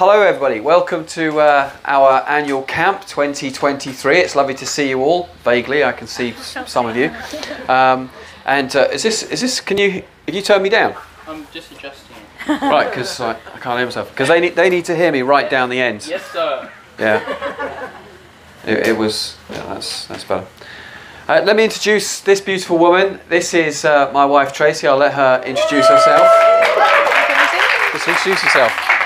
hello, everybody. Welcome to uh, our annual camp 2023. It's lovely to see you all. Vaguely, I can see some of you. Um, and uh, is this? Is this? Can you? Have you turned me down? I'm just adjusting. Right, because I, I can't hear myself. Because they need they need to hear me right down the end. Yes, sir. Yeah. It, it was. Yeah, that's that's better. Uh, let me introduce this beautiful woman. This is uh, my wife Tracy. I'll let her introduce herself. Just introduce yourself.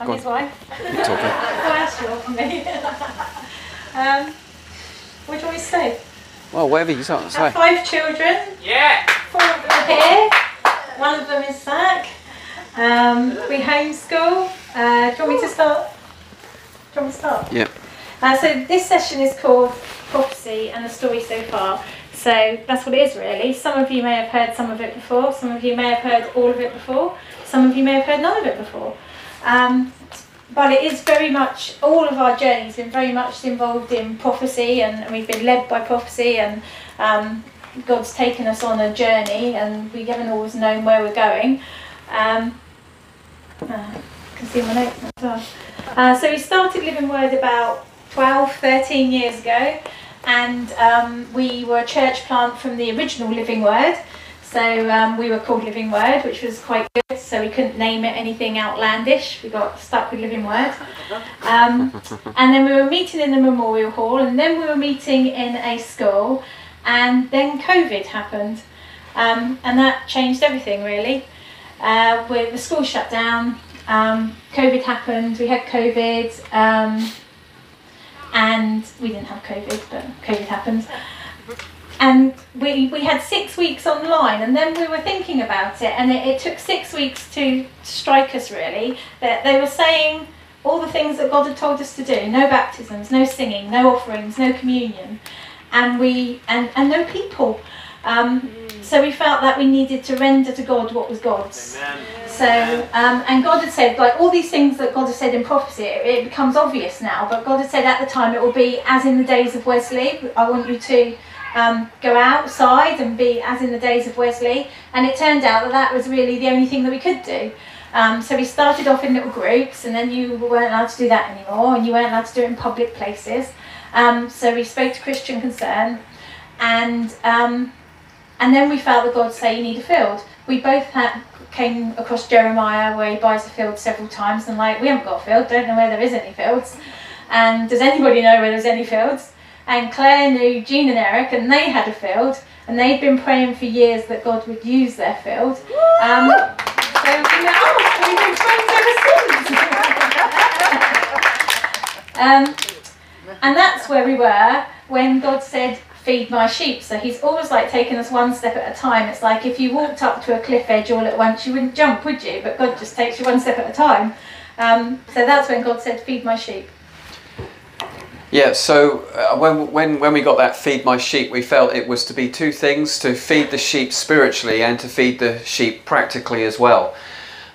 I'm Tracy. I'm Go his wife. Keep talking. That's short for me. um, what do you want me to say? Well, whatever you want to have say. five children. Yeah. Four of them are here. One of them is Zach. Um, we homeschool. Uh, do you want me to start? Do you want me to start? Yeah. Uh, so this session is called Prophecy and the Story So Far. So that's what it is really. Some of you may have heard some of it before, some of you may have heard all of it before, some of you may have heard none of it before. Um, but it is very much, all of our journey's been very much involved in prophecy and, we've been led by prophecy and um, God's taken us on a journey and we haven't always known where we're going. Um, uh, can see my notes as well. Uh, so we started Living Word about 12, 13 years ago, and um, we were a church plant from the original Living Word. So um, we were called Living Word, which was quite good. So we couldn't name it anything outlandish. We got stuck with Living Word. Um, and then we were meeting in the Memorial Hall, and then we were meeting in a school, and then COVID happened, um, and that changed everything really. Uh, with the school shut down, um, COVID happened. We had COVID, um, and we didn't have COVID, but COVID happened. And we, we had six weeks online, and then we were thinking about it, and it, it took six weeks to strike us really that they were saying all the things that God had told us to do no baptisms, no singing, no offerings, no communion, and, we, and, and no people. Um, so we felt that we needed to render to God what was God's. So, um, and God had said, like all these things that God has said in prophecy, it, it becomes obvious now, but God had said at the time it will be as in the days of Wesley. I want you to um, go outside and be as in the days of Wesley. And it turned out that that was really the only thing that we could do. Um, so we started off in little groups, and then you weren't allowed to do that anymore, and you weren't allowed to do it in public places. Um, so we spoke to Christian Concern, and um, and then we felt that God say you need a field. We both had came across Jeremiah where he buys a field several times and like we haven't got a field, don't know where there is any fields. And does anybody know where there's any fields? And Claire knew Jean and Eric and they had a field and they'd been praying for years that God would use their field. Um, so we went, oh, we've been friends ever since. um, and that's where we were when God said, feed my sheep. So he's always like taking us one step at a time. It's like if you walked up to a cliff edge all at once, you wouldn't jump, would you? But God just takes you one step at a time. Um, so that's when God said, feed my sheep. Yeah, so uh, when, when, when we got that feed my sheep, we felt it was to be two things to feed the sheep spiritually and to feed the sheep practically as well.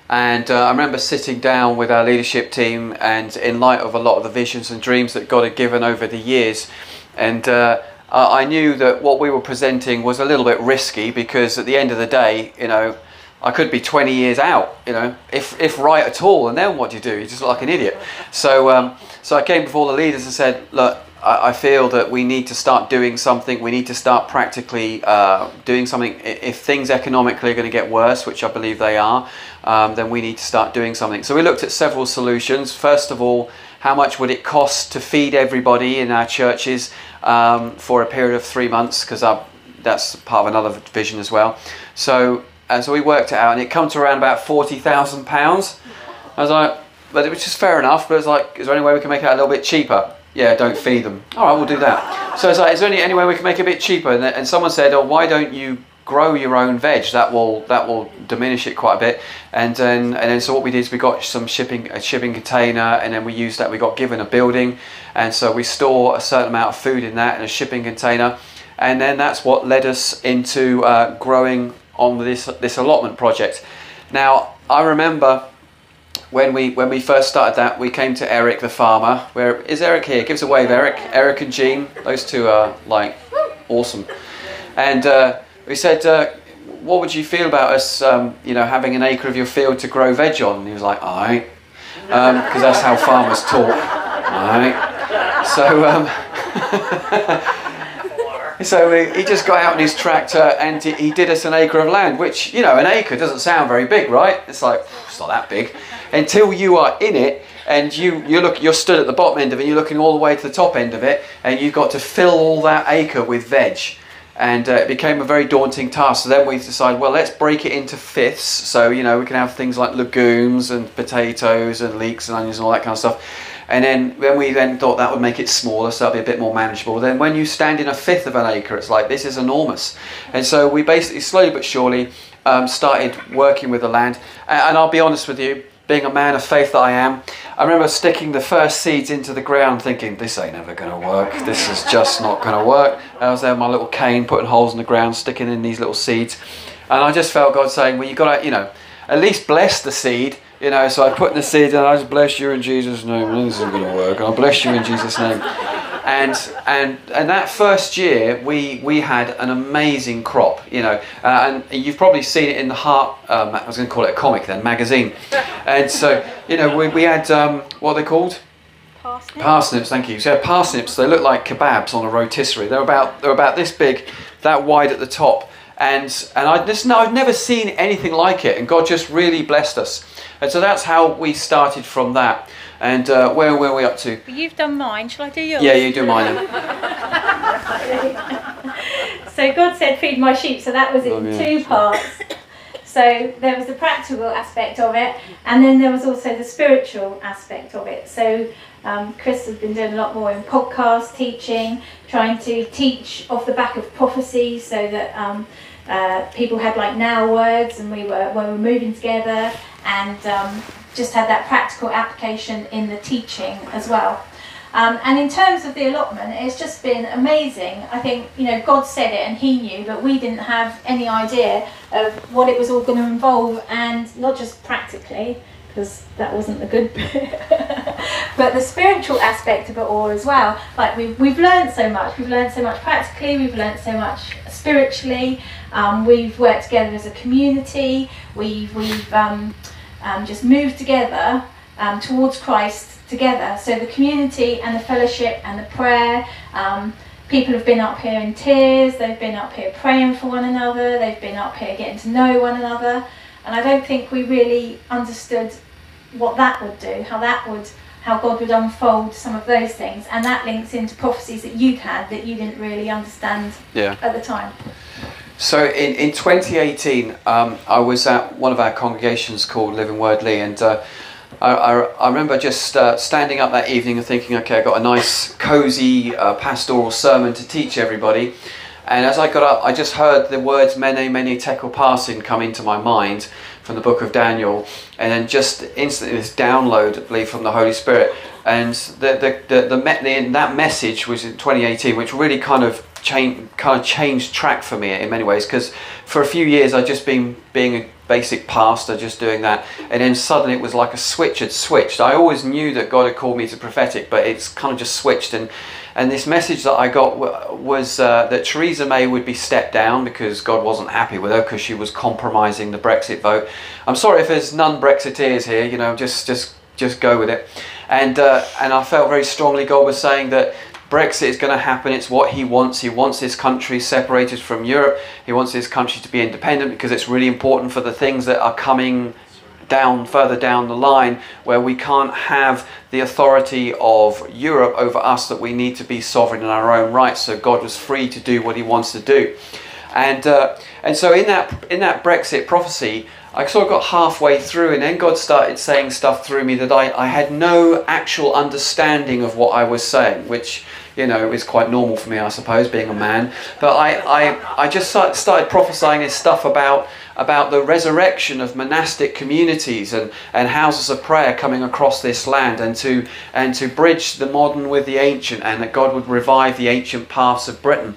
And uh, I remember sitting down with our leadership team, and in light of a lot of the visions and dreams that God had given over the years, and uh, I knew that what we were presenting was a little bit risky because at the end of the day, you know, I could be 20 years out, you know, if, if right at all, and then what do you do? You just look like an idiot. So, um, so I came before the leaders and said, look, I, feel that we need to start doing something. We need to start practically uh, doing something. If things economically are going to get worse, which I believe they are, um, then we need to start doing something. So we looked at several solutions. First of all, how much would it cost to feed everybody in our churches um, for a period of three months? Because that's part of another vision as well. So, and so we worked it out, and it comes to around about forty thousand pounds. I was like, but which is fair enough. But it's like, is there any way we can make it a little bit cheaper? Yeah, don't feed them. All right, we'll do that. So it's like, is there any, any way we can make it a bit cheaper? And, and someone said, oh, why don't you grow your own veg? That will that will diminish it quite a bit. And then and then so what we did is we got some shipping a shipping container, and then we used that. We got given a building, and so we store a certain amount of food in that in a shipping container, and then that's what led us into uh, growing on this this allotment project. Now I remember when we when we first started that, we came to Eric the farmer. Where is Eric here? Give us a wave, Eric. Eric and Jean, those two are like awesome. And uh, we said, uh, "What would you feel about us, um, you know, having an acre of your field to grow veg on?" And he was like, "All right." because that's how farmers talk. Right? So, um, so he, just got out on his tractor and he did us an acre of land, which, you know, an acre doesn't sound very big, right? It's like, it's not that big. Until you are in it and you, you look, you're stood at the bottom end of it, you're looking all the way to the top end of it, and you've got to fill all that acre with veg and uh, it became a very daunting task. So then we decided, well, let's break it into fifths. So you know we can have things like legumes and potatoes and leeks and onions and all that kind of stuff. And then when we then thought that would make it smaller, so that'd be a bit more manageable. Then when you stand in a fifth of an acre, it's like this is enormous. And so we basically slowly but surely um, started working with the land. And, and I'll be honest with you, being a man of faith that I am, I remember sticking the first seeds into the ground thinking, this ain't ever going to work. This is just not going to work. I was there with my little cane, putting holes in the ground, sticking in these little seeds. And I just felt God saying, well, you've got to, you know, at least bless the seed. You know, so I put the seed and I just bless you in Jesus' name. This isn't going to work. And I bless you in Jesus' name and and and that first year we we had an amazing crop you know. Uh, and you've probably seen it in the heart um, i was going to call it a comic then magazine. And so you know we, we had um, what are they called? Parsnips. parsnips thank you. So parsnips they look like kebabs on a rotisserie. They're about they're about this big that wide at the top. And and I just no, I've never seen anything like it, and God just really blessed us, and so that's how we started from that. And uh, where were we up to? But you've done mine. Shall I do yours? Yeah, you do mine. So God said, "Feed my sheep." So that was in Oh, yeah. two parts. So there was the practical aspect of it, and then there was also the spiritual aspect of it. So um, Chris has been doing a lot more in podcast teaching, trying to teach off the back of prophecy, so that um, uh, people had like now words, and we were when we were moving together, and um, just had that practical application in the teaching as well. Um, and in terms of the allotment, it's just been amazing. I think, you know, God said it and He knew, but we didn't have any idea of what it was all going to involve, and not just practically, because that wasn't the good bit, but the spiritual aspect of it all as well. Like, we've, we've learned so much. We've learned so much practically, we've learned so much spiritually, um, we've worked together as a community, we've, we've um, um, just move together um, towards Christ together. So the community and the fellowship and the prayer. Um, people have been up here in tears. They've been up here praying for one another. They've been up here getting to know one another. And I don't think we really understood what that would do, how that would, how God would unfold some of those things. And that links into prophecies that you'd had that you didn't really understand Yeah. at the time. So in, in 2018, um, I was at one of our congregations called Living Word Lee, and uh, I, I, remember just uh, standing up that evening and thinking, okay, I got a nice, cozy uh, pastoral sermon to teach everybody. And as I got up, I just heard the words "mene, mene, tekel parsin" come into my mind from the book of Daniel, and then just instantly this download, I believe, from the Holy Spirit. And the the the, the, the that message was in 2018, which really kind of changed kind of changed track for me in many ways because for a few years I'd just been being a basic pastor, just doing that, and then suddenly it was like a switch had switched. I always knew that God had called me to prophetic, but it's kind of just switched and. And this message that I got was uh, that Theresa May would be stepped down because God wasn't happy with her because she was compromising the Brexit vote. I'm sorry if there's non-Brexiteers here, you know, just just just go with it. And uh, and I felt very strongly God was saying that Brexit is going to happen. It's what he wants. He wants his country separated from Europe. He wants his country to be independent because it's really important for the things that are coming down further down the line where we can't have the authority of Europe over us that we need to be sovereign in our own right so God was free to do what he wants to do and uh, and so in that in that Brexit prophecy I sort of got halfway through and then God started saying stuff through me that I, I had no actual understanding of what I was saying which you know is quite normal for me I suppose being a man but I, I, I just started prophesying this stuff about about the resurrection of monastic communities and, and houses of prayer coming across this land and to and to bridge the modern with the ancient and that God would revive the ancient paths of Britain.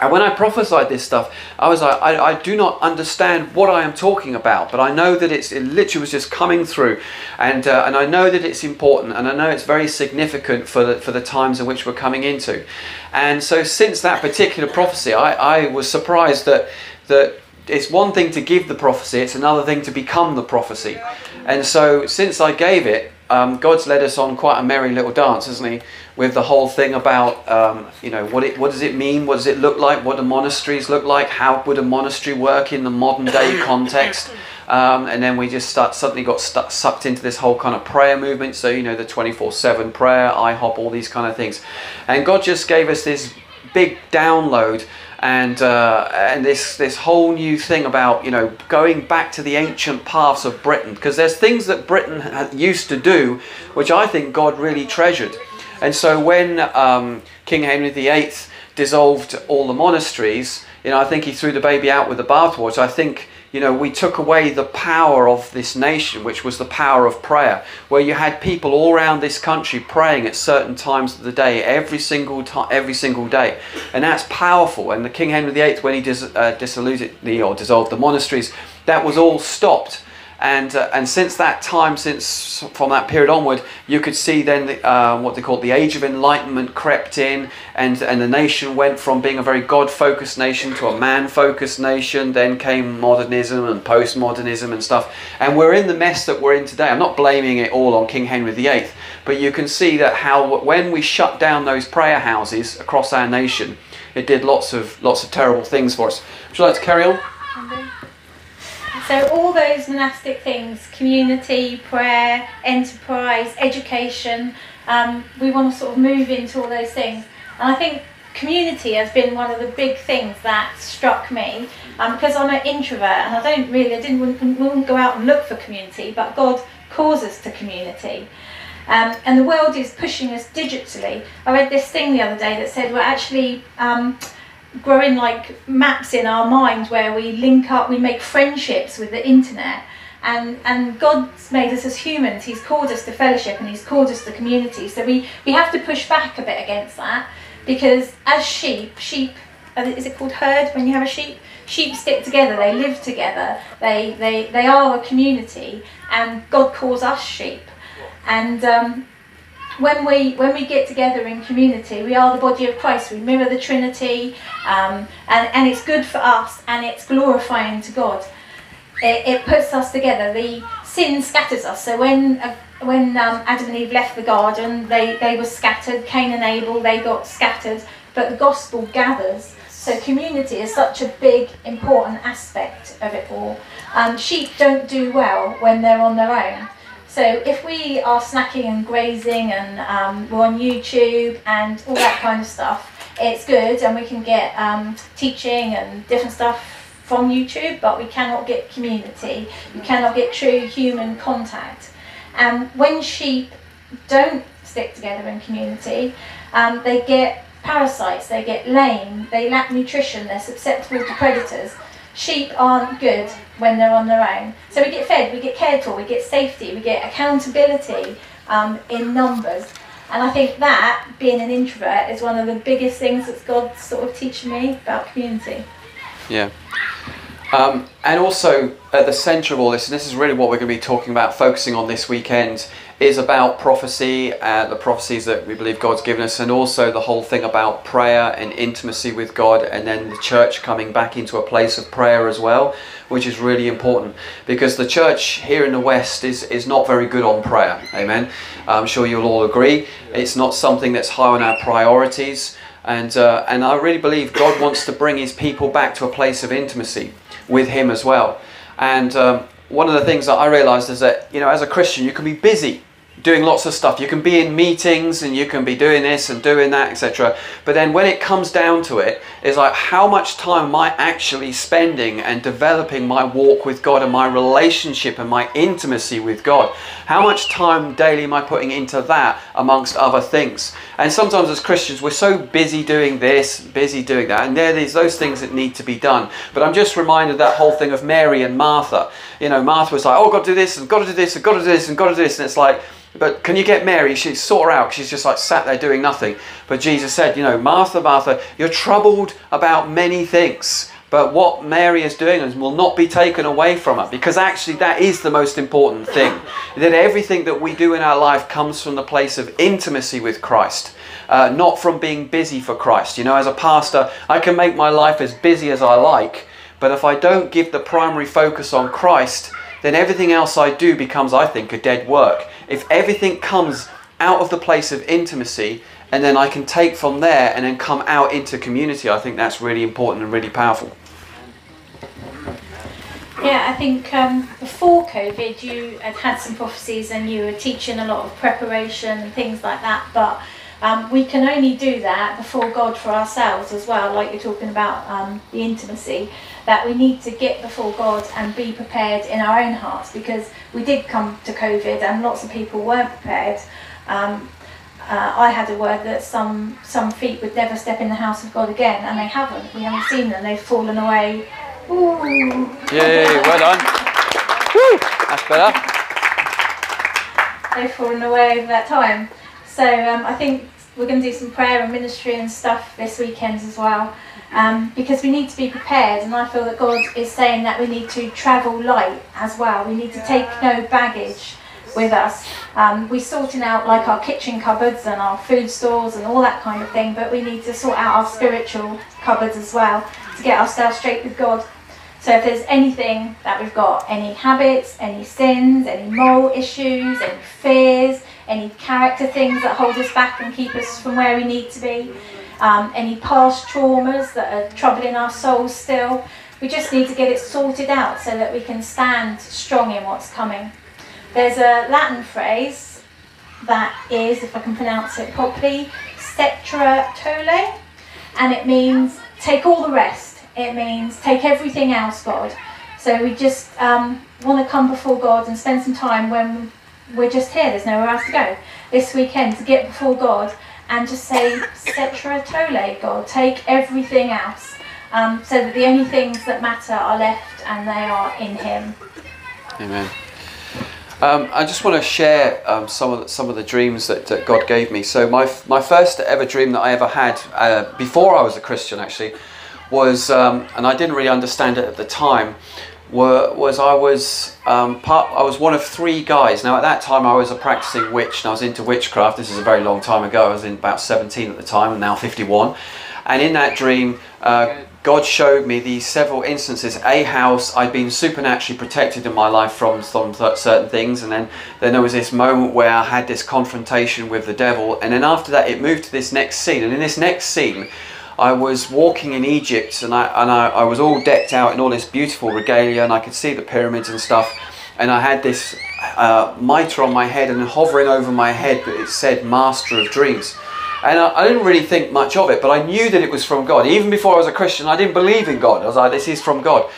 And when I prophesied this stuff, I was like, I, I do not understand what I am talking about, but I know that it's, it literally was just coming through, and uh, and I know that it's important, and I know it's very significant for the for the times in which we're coming into, and so since that particular prophecy, I, I was surprised that that it's one thing to give the prophecy, it's another thing to become the prophecy. And so since I gave it, um, God's led us on quite a merry little dance, hasn't He? With the whole thing about, um, you know, what it, what does it mean? What does it look like? What do monasteries look like? How would a monastery work in the modern day context? Um, and then we just start, suddenly got stuck, sucked into this whole kind of prayer movement. So, you know, the 24 7 prayer, IHOP, all these kind of things. And God just gave us this big download and uh, and this this whole new thing about you know going back to the ancient paths of Britain because there's things that Britain used to do which I think God really treasured, and so when um, King Henry VIII dissolved all the monasteries, you know I think he threw the baby out with the bathwater. I think you know, we took away the power of this nation, which was the power of prayer, where you had people all around this country praying at certain times of the day, every single time, every single day, and that's powerful. And the King Henry VIII, when he dis, uh, the or dissolved the monasteries, that was all stopped and uh, and since that time, since from that period onward, you could see then the, uh, what they call the age of enlightenment crept in, and and the nation went from being a very God-focused nation to a man-focused nation. Then came modernism and postmodernism and stuff, and we're in the mess that we're in today. I'm not blaming it all on King Henry VIII, but you can see that how when we shut down those prayer houses across our nation, it did lots of lots of terrible things for us. Would you like to carry on? So all those monastic things, community, prayer, enterprise, education, um, we want to sort of move into all those things. And I think community has been one of the big things that struck me um, because I'm an introvert and I don't really, I didn't wouldn't, go out and look for community, but God calls us to community. Um, and the world is pushing us digitally. I read this thing the other day that said we're actually um, growing like maps in our mind where we link up, we make friendships with the internet. And, and God's made us as humans. He's called us to fellowship and He's called us to community. So we, we have to push back a bit against that because as sheep, sheep, uh, is it called herd when you have a sheep? Sheep stick together, they live together, they, they, they are a community, and God calls us sheep. And um, when we when we get together in community, we are the body of Christ. We mirror the Trinity, um, and and it's good for us, and it's glorifying to God. It, it puts us together. The sin scatters us. So when uh, when um, Adam and Eve left the garden, they they were scattered. Cain and Abel, they got scattered. But the gospel gathers. So community is such a big, important aspect of it all. Um, sheep don't do well when they're on their own. So if we are snacking and grazing and um, we're on YouTube and all that kind of stuff, it's good and we can get um, teaching and different stuff from YouTube, but we cannot get community. We cannot get true human contact. And when sheep don't stick together in community, um, they get parasites, they get lame, they lack nutrition, they're susceptible to predators. Sheep aren't good when they're on their own. So we get fed, we get cared for, we get safety, we get accountability um, in numbers. And I think that, being an introvert, is one of the biggest things that God's sort of teaching me about community. Yeah. Um, and also, at the centre of all this, and this is really what we're going to be talking about, focusing on this weekend, is about prophecy, uh, the prophecies that we believe God's given us, and also the whole thing about prayer and intimacy with God, and then the church coming back into a place of prayer as well, which is really important because the church here in the West is, is not very good on prayer. Amen. I'm sure you'll all agree. It's not something that's high on our priorities. And, uh, and I really believe God wants to bring his people back to a place of intimacy with him as well. And um, one of the things that I realized is that, you know, as a Christian, you can be busy doing lots of stuff. You can be in meetings and you can be doing this and doing that, etc. But then when it comes down to it, it's like how much time am I actually spending and developing my walk with God and my relationship and my intimacy with God? How much time daily am I putting into that amongst other things? And sometimes as Christians, we're so busy doing this, busy doing that, and there is those things that need to be done. But I'm just reminded that whole thing of Mary and Martha. You know, Martha was like, "Oh, I've got to do this, and got to do this, and got to do this, and got to do this," and it's like but can you get Mary? She sort her out. She's just like sat there doing nothing. But Jesus said, you know, Martha, Martha, you're troubled about many things. But what Mary is doing will not be taken away from her because actually that is the most important thing. That everything that we do in our life comes from the place of intimacy with Christ, uh, not from being busy for Christ. You know, as a pastor, I can make my life as busy as I like, but if I don't give the primary focus on Christ, then everything else I do becomes, I think, a dead work. If everything comes out of the place of intimacy and then I can take from there and then come out into community, I think that's really important and really powerful. Yeah, I think um, before COVID, you had had some prophecies and you were teaching a lot of preparation and things like that. But um, we can only do that before God for ourselves as well, like you're talking about um, the intimacy. That we need to get before God and be prepared in our own hearts because we did come to COVID and lots of people weren't prepared. Um, uh, I had a word that some some feet would never step in the house of God again, and they haven't. We haven't seen them; they've fallen away Ooh. Yay, well done. Woo, that's better. They've fallen away over that time. So um, I think we're going to do some prayer and ministry and stuff this weekend as well. Um, because we need to be prepared, and I feel that God is saying that we need to travel light as well. We need to take no baggage with us. Um, we're sorting out like our kitchen cupboards and our food stores and all that kind of thing, but we need to sort out our spiritual cupboards as well to get ourselves straight with God. So if there's anything that we've got, any habits, any sins, any moral issues, any fears, any character things that hold us back and keep us from where we need to be, um, any past traumas that are troubling our souls still, we just need to get it sorted out so that we can stand strong in what's coming. There's a Latin phrase that is, if I can pronounce it properly, stetra tole, and it means take all the rest it means take everything else, God. So we just um, want to come before God and spend some time when we're just here. There's nowhere else to go. This weekend to get before God and just say, Cetra Tole, God, take everything else. Um, so that the only things that matter are left and they are in Him. Amen. Um, I just want to share um, some of the, some of the dreams that, that, God gave me. So my my first ever dream that I ever had uh, before I was a Christian actually was, um, and I didn't really understand it at the time, were, was I was um, part, I was one of three guys. Now at that time I was a practicing witch and I was into witchcraft. This is a very long time ago. I was in about 17 at the time and now 51. And in that dream, uh, God showed me these several instances. A house I'd been supernaturally protected in my life from some certain things, and then then there was this moment where I had this confrontation with the devil, and then after that it moved to this next scene. And in this next scene, I was walking in Egypt and I, and I, I was all decked out in all this beautiful regalia and I could see the pyramids and stuff. And I had this uh, mitre on my head and hovering over my head, but it said Master of Dreams. And I, I, didn't really think much of it, but I knew that it was from God. Even before I was a Christian, I didn't believe in God. I was like, this is from God.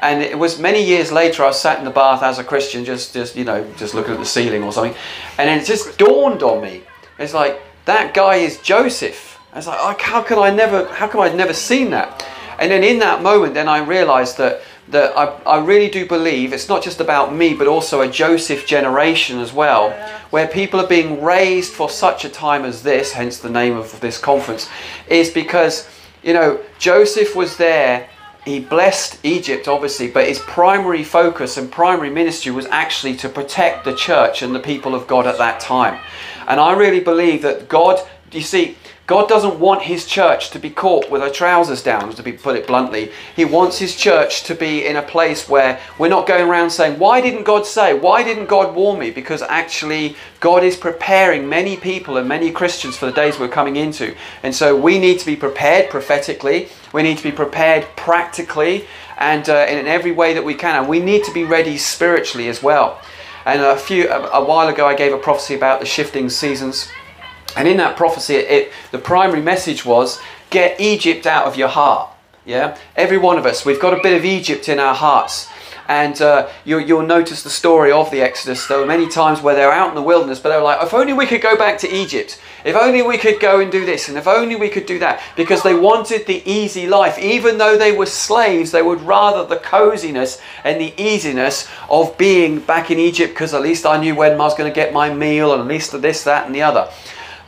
And it was many years later, I sat in the bath as a Christian, just, just you know, just looking at the ceiling or something. And it just dawned on me. It's like, that guy is Joseph I was like, oh, how can I never, how come I'd never seen that? And then in that moment, then I realized that that I, I really do believe it's not just about me, but also a Joseph generation as well, where people are being raised for such a time as this, hence the name of this conference, is because, you know, Joseph was there. He blessed Egypt, obviously, but his primary focus and primary ministry was actually to protect the church and the people of God at that time. And I really believe that God, you see, God doesn't want his church to be caught with our trousers down, to be put it bluntly. He wants his church to be in a place where we're not going around saying, Why didn't God say? Why didn't God warn me? Because actually, God is preparing many people and many Christians for the days we're coming into. And so we need to be prepared prophetically, we need to be prepared practically, and uh, in every way that we can. And we need to be ready spiritually as well. And a few a, a while ago, I gave a prophecy about the shifting seasons and in that prophecy, it, the primary message was get Egypt out of your heart. Yeah, every one of us, we've got a bit of Egypt in our hearts. And uh, you, will notice the story of the Exodus. There were many times where they're out in the wilderness, but they're like, if only we could go back to Egypt. If only we could go and do this, and if only we could do that. Because they wanted the easy life. Even though they were slaves, they would rather the coziness and the easiness of being back in Egypt, because at least I knew when I was going to get my meal, and at least this, that, and the other.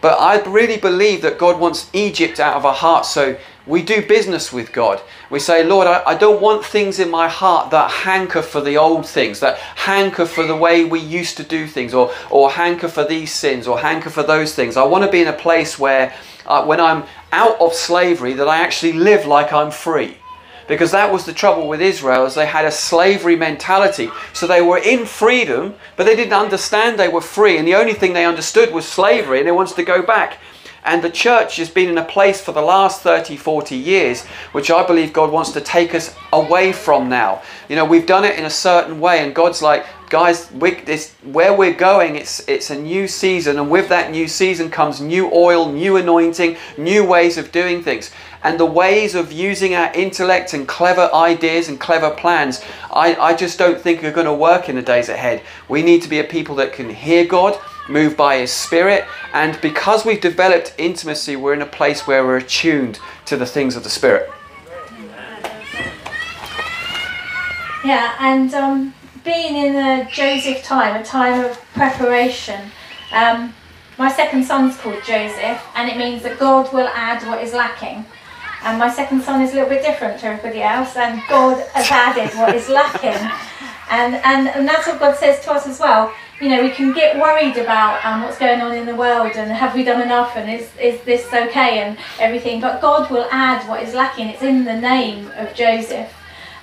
But I really believe that God wants Egypt out of our hearts. So we do business with God. We say, Lord, I, I, don't want things in my heart that hanker for the old things, that hanker for the way we used to do things, or, or hanker for these sins, or hanker for those things. I want to be in a place where, uh, when I'm out of slavery, that I actually live like I'm free. Because that was the trouble with Israel is they had a slavery mentality. So they were in freedom, but they didn't understand they were free, and the only thing they understood was slavery, and they wanted to go back. And the church has been in a place for the last 30, 40 years, which I believe God wants to take us away from now. You know, we've done it in a certain way, and God's like, guys, where we're going, it's, it's a new season, and with that new season comes new oil, new anointing, new ways of doing things. And the ways of using our intellect and clever ideas and clever plans, I, I just don't think are going to work in the days ahead. We need to be a people that can hear God move by His Spirit. And because we've developed intimacy, we're in a place where we're attuned to the things of the Spirit. Yeah, and um, being in a Joseph time, a time of preparation, um, my second son's called Joseph, and it means that God will add what is lacking. And my second son is a little bit different to everybody else, and God has added what is lacking. And, and, and that's what God says to us as well you know, we can get worried about um, what's going on in the world and have we done enough and is, is this okay and everything. But God will add what is lacking. It's in the name of Joseph.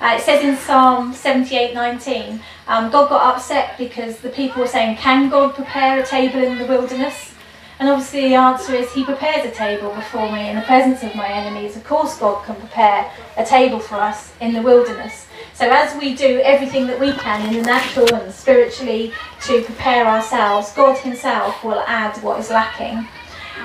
Uh, it says in Psalm 78:19, um, God got upset because the people were saying, Can God prepare a table in the wilderness? And obviously the answer is He prepares a table before me in the presence of my enemies. Of course, God can prepare a table for us in the wilderness. So as we do everything that we can in the natural and spiritually to prepare ourselves, God Himself will add what is lacking.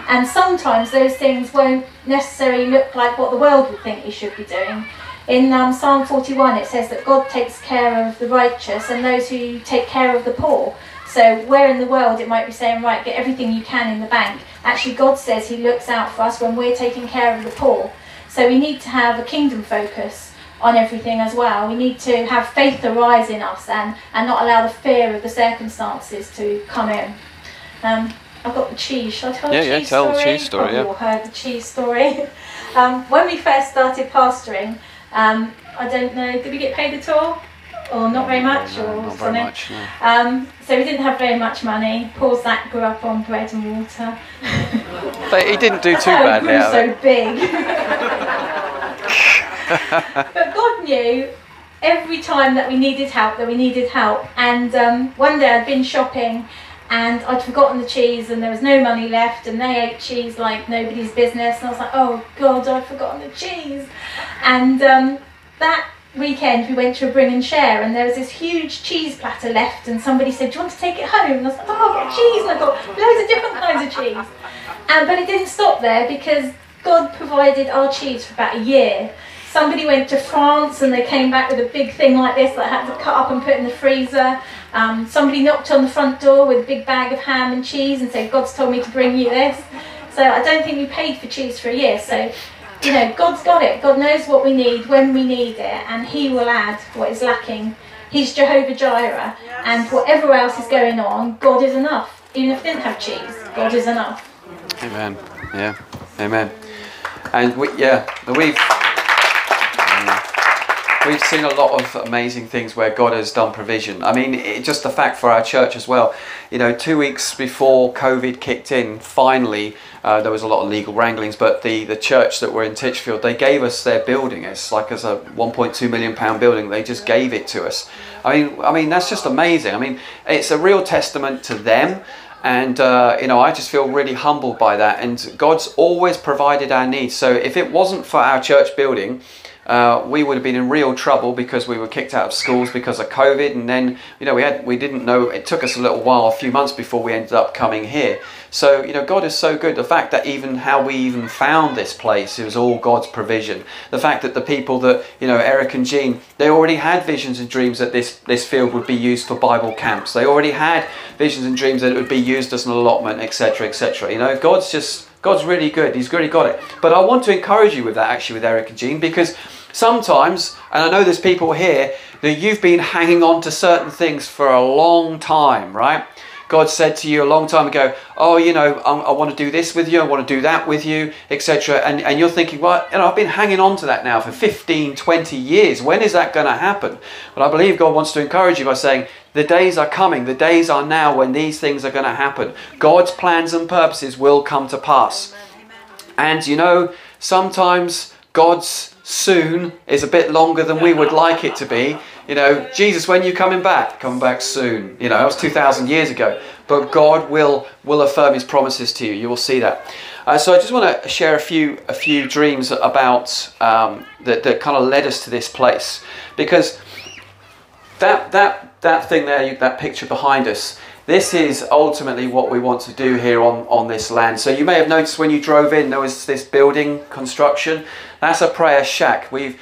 And sometimes those things won't necessarily look like what the world would think you should be doing. In um, Psalm 41, it says that God takes care of the righteous and those who take care of the poor. So, where in the world it might be saying, right, get everything you can in the bank, actually, God says He looks out for us when we're taking care of the poor. So, we need to have a kingdom focus on everything as well. We need to have faith arise in us and, and not allow the fear of the circumstances to come in. Um, I've got the cheese. Shall I tell yeah, the yeah, cheese tell story? the cheese story. Probably yeah. all heard the cheese story. um, when we first started pastoring, um, I don't know, did we get paid at all? Or not very much, No, or not something? very much. No. Um, so we didn't have very much money. Paul Zach grew up on bread and water. But he didn't do too Oh, badly out so it. big. but God knew every time that we needed help, that we needed help. And um, one day I'd been shopping and I'd forgotten the cheese and there was no money left and they ate cheese like nobody's business. And I was like, oh God, I've forgotten the cheese. And um, that weekend we went to a bring and share and there was this huge cheese platter left and somebody said, do you want to take it home? And I was like, oh, I've got cheese. And I got loads of different kinds of cheese. Um, but it didn't stop there because God provided our cheese for about a year. Somebody went to France and they came back with a big thing like this that I had to cut up and put in the freezer. Um, somebody knocked on the front door with a big bag of ham and cheese and said, God's told me to bring you this. So I don't think we paid for cheese for a year. So, you know, God's got it. God knows what we need when we need it, and He will add what is lacking. He's Jehovah Jireh, and whatever else is going on, God is enough. Even if we didn't have cheese, God is enough. Amen. Yeah. Amen. And we, yeah, we've we've seen a lot of amazing things where God has done provision. I mean, it, just the fact for our church as well. You know, two weeks before COVID kicked in, finally uh, there was a lot of legal wranglings, but the the church that were in Titchfield, they gave us their building. It's like as a 1.2 million pound building. They just gave it to us. I mean, I mean that's just amazing. I mean, it's a real testament to them and uh, you know i just feel really humbled by that and god's always provided our needs so if it wasn't for our church building uh, we would have been in real trouble because we were kicked out of schools because of covid. And then you know we had we didn't know it took us a little while a few months before we ended up coming here. So you know god is so good. The fact that even how we even found this place it was all god's provision. The fact that the people that you know eric and jean they already had visions and dreams that this this field would be used for bible camps. They already had visions and dreams that it would be used as an allotment etc etc you know god's just god's really good. He's really got it. But i want to encourage you with that actually with eric and jean because sometimes and i know there's people here that you've been hanging on to certain things for a long time right God said to you a long time ago, oh, you know, I, I want to do this with you, I want to do that with you, etc. And, and you're thinking, well, you know, I've been hanging on to that now for 15, 20 years. When is that going to happen? But I believe God wants to encourage you by saying, the days are coming, the days are now when these things are going to happen. God's plans and purposes will come to pass. And you know, sometimes God's soon is a bit longer than we would like it to be. You know, Jesus, when you coming back? Coming back soon. You know, that was 2,000 years ago. But God will will affirm His promises to you. You will see that. Uh, so I just want to share a few a few dreams about um, that that kind of led us to this place because that that that thing there, that picture behind us. This is ultimately what we want to do here on, on this land. So you may have noticed when you drove in, there was this building construction. That's a prayer shack. We've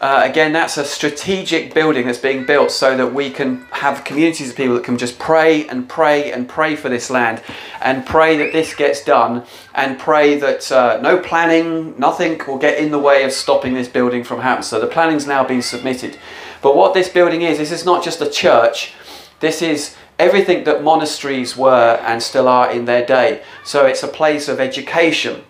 uh, again, that's a strategic building that's being built so that we can have communities of people that can just pray and pray and pray for this land and pray that this gets done and pray that uh, no planning, nothing will get in the way of stopping this building from happening. So the planning's now been submitted. But what this building is, this is not just a church, this is everything that monasteries were and still are in their day. So it's a place of education,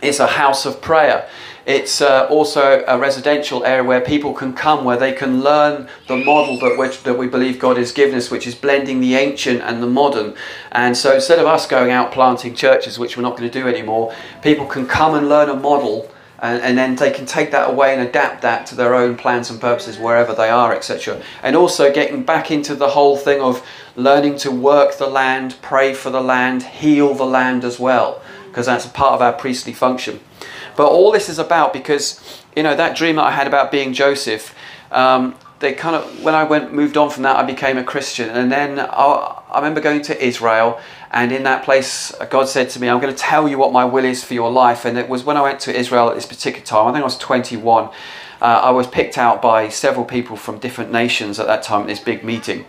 it's a house of prayer. It's uh, also a residential area where people can come, where they can learn the model that, which, that we believe God has given us, which is blending the ancient and the modern. And so instead of us going out planting churches, which we're not going to do anymore, people can come and learn a model and, and, then they can take that away and adapt that to their own plans and purposes wherever they are, etc. And also getting back into the whole thing of learning to work the land, pray for the land, heal the land as well, because that's a part of our priestly function. But all this is about because, you know, that dream that I had about being Joseph, um, they kind of, when I went, moved on from that, I became a Christian. And then I, I remember going to Israel, and in that place, God said to me, I'm going to tell you what my will is for your life. And it was when I went to Israel at this particular time, I think I was 21. Uh, I was picked out by several people from different nations at that time at this big meeting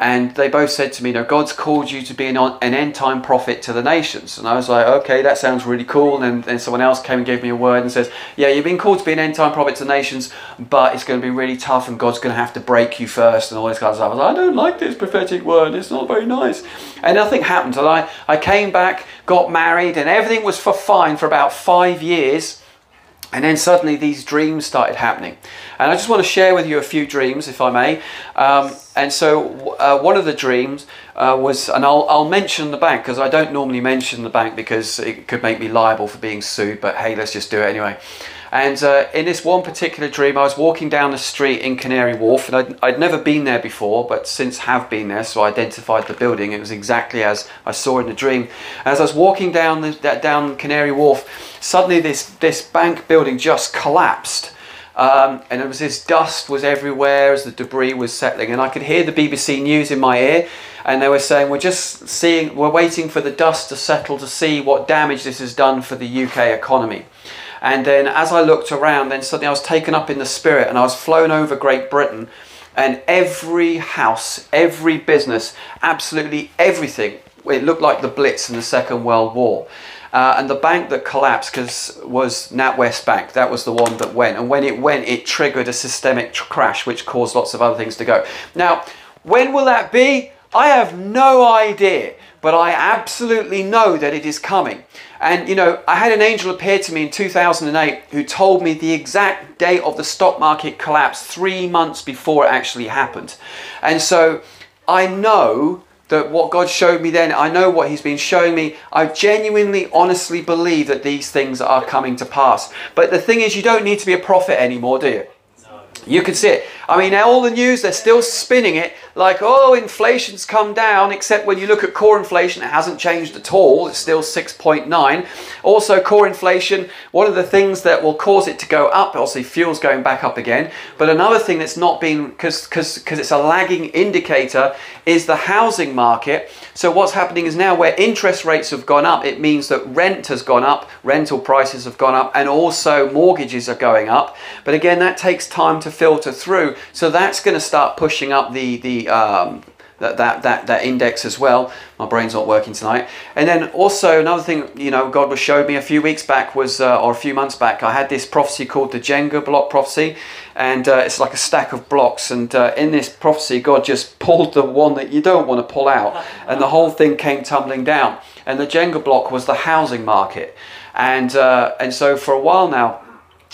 and they both said to me, "No, God's called you to be an, an end time prophet to the nations." And I was like, "Okay, that sounds really cool." And then someone else came and gave me a word and says, "Yeah, you've been called to be an end time prophet to the nations, but it's going to be really tough, and God's going to have to break you first, and all this kind of stuff." I was like, "I don't like this prophetic word. It's not very nice." And nothing happened. And I, I came back, got married, and everything was for fine for about five years. And then suddenly these dreams started happening. And I just want to share with you a few dreams, if I may. Um, and so uh, one of the dreams uh, was, and I'll, I'll mention the bank because I don't normally mention the bank because it could make me liable for being sued, but hey, let's just do it anyway. And uh, in this one particular dream, I was walking down the street in Canary Wharf, and I'd, I'd, never been there before, but since have been there, so I identified the building. It was exactly as I saw in the dream. As I was walking down the, down Canary Wharf, suddenly this this bank building just collapsed. Um, and it was this dust was everywhere as the debris was settling, and I could hear the BBC News in my ear, and they were saying we're just seeing, we're waiting for the dust to settle to see what damage this has done for the UK economy. And then as I looked around, then suddenly I was taken up in the spirit and I was flown over Great Britain. And every house, every business, absolutely everything, it looked like the Blitz in the Second World War. Uh, and the bank that collapsed cause was NatWest Bank. That was the one that went. And when it went, it triggered a systemic tr- crash, which caused lots of other things to go. Now, when will that be? I have no idea, but I absolutely know that it is coming. And you know, I had an angel appear to me in 2008 who told me the exact date of the stock market collapse three months before it actually happened. And so I know that what God showed me then, I know what He's been showing me. I genuinely, honestly believe that these things are coming to pass. But the thing is, you don't need to be a prophet anymore, do you? You can see it. I mean, all the news, they're still spinning it like, oh, inflation's come down, except when you look at core inflation, it hasn't changed at all. It's still 6.9. Also, core inflation, one of the things that will cause it to go up, obviously, fuel's going back up again. But another thing that's not been, because it's a lagging indicator, is the housing market. So, what's happening is now where interest rates have gone up, it means that rent has gone up, rental prices have gone up, and also mortgages are going up. But again, that takes time to filter through. So, that's going to start pushing up the, the um, that, that, that, that index as well. My brain's not working tonight. And then also another thing, you know, God was showed me a few weeks back was, uh, or a few months back, I had this prophecy called the Jenga block prophecy. And uh, it's like a stack of blocks. And uh, in this prophecy, God just pulled the one that you don't want to pull out. And the whole thing came tumbling down. And the Jenga block was the housing market. And, uh, and so for a while now,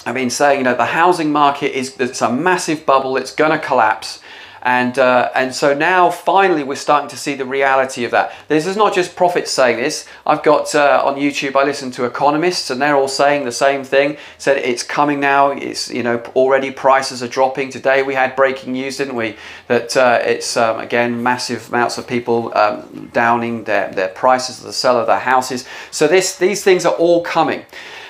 I've been saying, you know, the housing market is it's a massive bubble, it's going to collapse And, uh, and so now finally we're starting to see the reality of that. This is not just prophets saying this. I've got uh, on YouTube, I listen to economists and they're all saying the same thing. Said it's coming now. It's, you know, already prices are dropping. Today we had breaking news, didn't we? That uh, it's, um, again, massive amounts of people um, downing their, their prices the sale of their houses. So this, these things are all coming.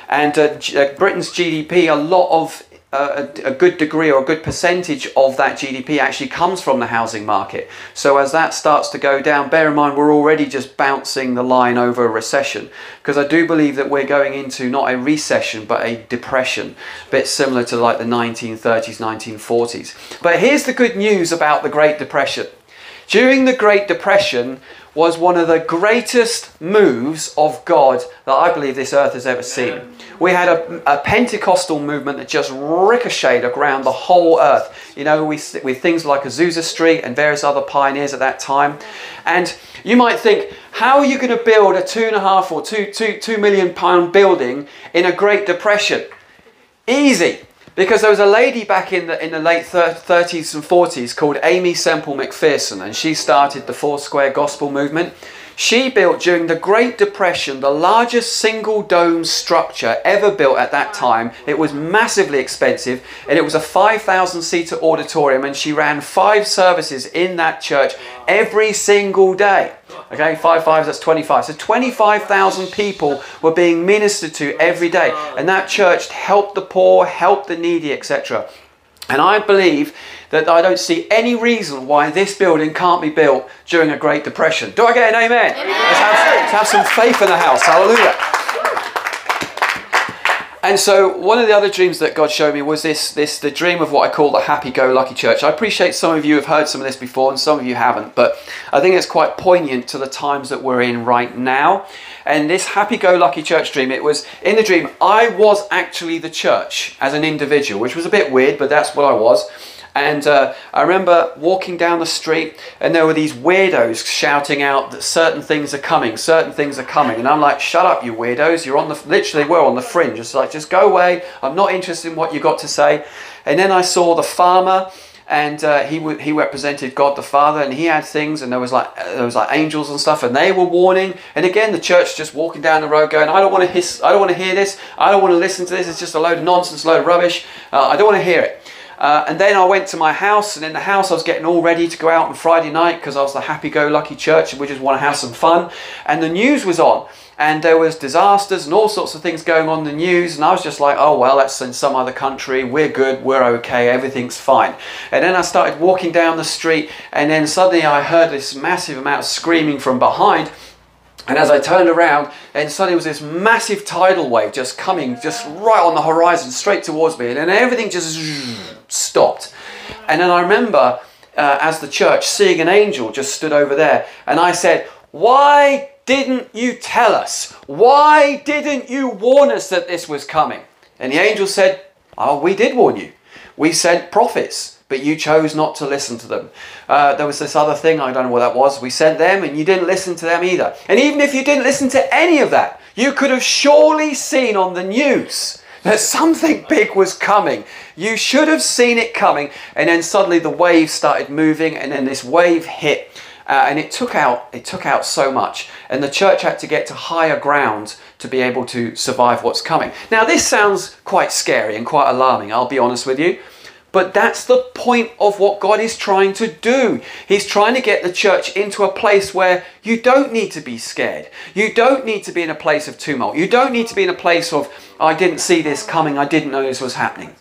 And uh, uh Britain's GDP, a lot of a, a, good degree or a good percentage of that GDP actually comes from the housing market. So as that starts to go down, bear in mind we're already just bouncing the line over a recession because I do believe that we're going into not a recession but a depression, a bit similar to like the 1930s, 1940s. But here's the good news about the Great Depression. During the Great Depression, was one of the greatest moves of God that I believe this earth has ever seen. We had a, a, Pentecostal movement that just ricocheted around the whole earth. You know, we, with things like Azusa Street and various other pioneers at that time. And you might think, how are you going to build a two and a half or two, two, two million pound building in a Great Depression? Easy. Because there was a lady back in the, in the late 30s and 40s called Aimee Semple McPherson, and she started the Foursquare Gospel Movement. She built during the Great Depression the largest single dome structure ever built at that time. It was massively expensive and it was a 5,000 seater auditorium, and she ran five services in that church every single day. Okay, five fives, that's 25. So 25,000 people were being ministered to every day. And that church helped the poor, helped the needy, etc. And I believe that I don't see any reason why this building can't be built during a Great Depression. Do I get an amen? amen. Let's, have, let's have some faith in the house. Hallelujah. And so one of the other dreams that God showed me was this, this the dream of what I call the happy-go-lucky church. I appreciate some of you have heard some of this before and some of you haven't, but I think it's quite poignant to the times that we're in right now. And this happy-go-lucky church dream, it was in the dream, I was actually the church as an individual, which was a bit weird, but that's what I was. And uh, I remember walking down the street, and there were these weirdos shouting out that certain things are coming, certain things are coming. And I'm like, shut up, you weirdos. You're on the, literally, were on the fringe. It's like, just go away. I'm not interested in what you got to say. And then I saw the farmer and uh, he he represented God the Father, and he had things, and there was like there was like angels and stuff, and they were warning. And again, the church just walking down the road, going, "I don't want to hiss, I don't want to hear this, I don't want to listen to this. It's just a load of nonsense, a load of rubbish. Uh, I don't want to hear it." Uh, and then I went to my house, and in the house I was getting all ready to go out on Friday night because I was the happy-go-lucky church, and we just want to have some fun. And the news was on, and there was disasters and all sorts of things going on in the news, and I was just like, oh well, that's in some other country. We're good, we're okay, everything's fine. And then I started walking down the street, and then suddenly I heard this massive amount of screaming from behind. And as I turned around, and suddenly was this massive tidal wave just coming, just right on the horizon, straight towards me, and then everything just. And then I remember, uh, as the church, seeing an angel just stood over there, and I said, Why didn't you tell us? Why didn't you warn us that this was coming? And the angel said, Oh, we did warn you. We sent prophets but you chose not to listen to them. Uh, there was this other thing, I don't know what that was. We sent them and you didn't listen to them either. And even if you didn't listen to any of that, you could have surely seen on the news that something big was coming. You should have seen it coming. And then suddenly the wave started moving and then this wave hit. Uh, and it took out it took out so much and the church had to get to higher ground to be able to survive what's coming now this sounds quite scary and quite alarming i'll be honest with you but that's the point of what God is trying to do. He's trying to get the church into a place where you don't need to be scared. You don't need to be in a place of tumult. You don't need to be in a place of, I didn't see this coming, I didn't know this was happening.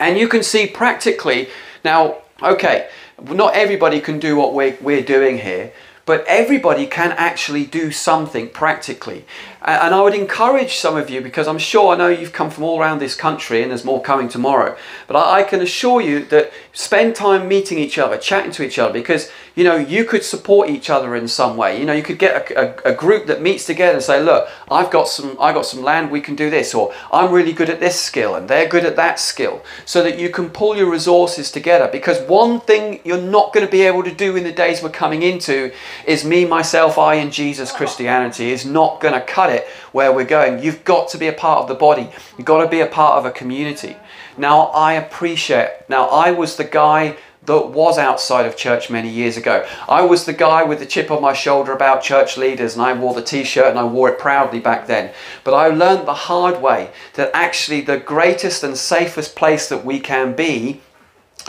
And you can see practically, now, okay, not everybody can do what we're, we're doing here, but everybody can actually do something practically. And I would encourage some of you, because I'm sure I know you've come from all around this country and there's more coming tomorrow, but I can assure you that spend time meeting each other, chatting to each other, because you know you could support each other in some way. You know, you could get a, a, a group that meets together and say, look, I've got some I got some land, we can do this, or I'm really good at this skill and they're good at that skill, so that you can pull your resources together. Because one thing you're not going to be able to do in the days we're coming into is me, myself, I, and Jesus Christianity is not going to cut it where we're going. You've got to be a part of the body. You've got to be a part of a community. Now, I appreciate, now, I was the guy that was outside of church many years ago. I was the guy with the chip on my shoulder about church leaders, and I wore the t shirt and I wore it proudly back then. But I learned the hard way that actually the greatest and safest place that we can be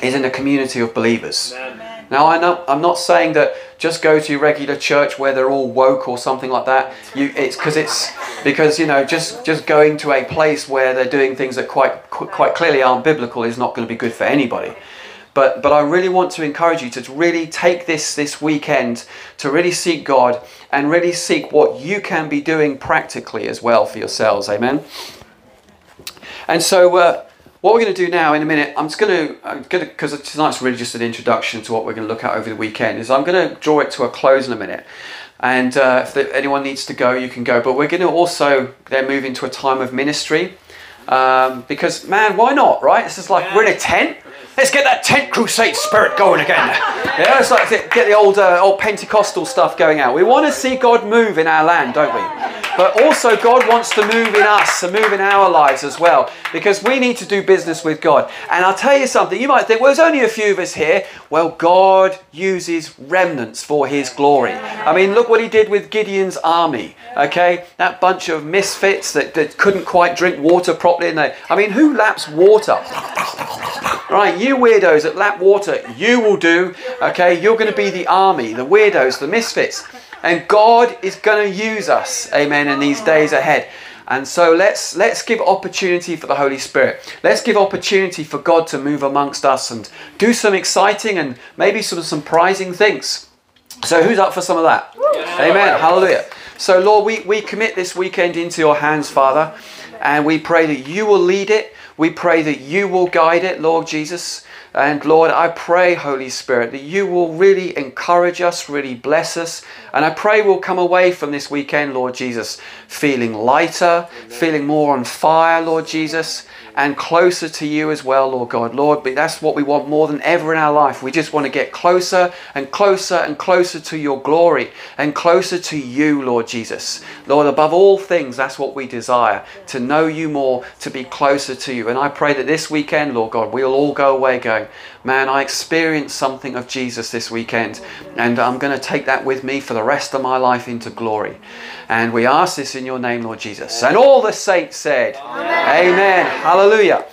is in a community of believers. Amen. Now, I know, I'm not saying that just go to your regular church where they're all woke or something like that. You, it's because it's because you know just just going to a place where they're doing things that quite quite clearly aren't biblical is not going to be good for anybody. But but I really want to encourage you to really take this this weekend to really seek God and really seek what you can be doing practically as well for yourselves. Amen. And so. Uh, what we're going to do now in a minute, I'm just going to, I'm going to, because tonight's really just an introduction to what we're going to look at over the weekend, is I'm going to draw it to a close in a minute. And uh, if the, anyone needs to go, you can go. But we're going to also then move into a time of ministry. Um, because, man, why not, right? This is like, we're in a tent. Let's get that tent crusade spirit going again. Yeah, it's like get the old, uh, old Pentecostal stuff going out. We want to see God move in our land, don't we? But also, God wants to move in us and move in our lives as well because we need to do business with God. And I'll tell you something, you might think, well, there's only a few of us here. Well, God uses remnants for His glory. I mean, look what He did with Gideon's army, okay? That bunch of misfits that, that couldn't quite drink water properly. And they, I mean, who laps water? Right, you weirdos that lap water, you will do, okay? You're going to be the army, the weirdos, the misfits. And God is going to use us, amen, in these days ahead. And so let's let's give opportunity for the Holy Spirit. Let's give opportunity for God to move amongst us and do some exciting and maybe some surprising things. So who's up for some of that? Amen. Hallelujah. So Lord, we, we commit this weekend into your hands, Father, and we pray that you will lead it. We pray that you will guide it, Lord Jesus. And Lord, I pray, Holy Spirit, that you will really encourage us, really bless us. And I pray we'll come away from this weekend, Lord Jesus, feeling lighter, Amen. feeling more on fire, Lord Jesus and closer to you as well, Lord God. Lord, but that's what we want more than ever in our life. We just want to get closer and closer and closer to your glory and closer to you, Lord Jesus. Lord, above all things, that's what we desire to know you more, to be closer to you. And I pray that this weekend, Lord God, we'll all go away going, man, I experienced something of Jesus this weekend, and I'm going to take that with me for the rest of my life into glory. And we ask this in your name, Lord Jesus. And all the saints said, Amen. Amen. Hallelujah.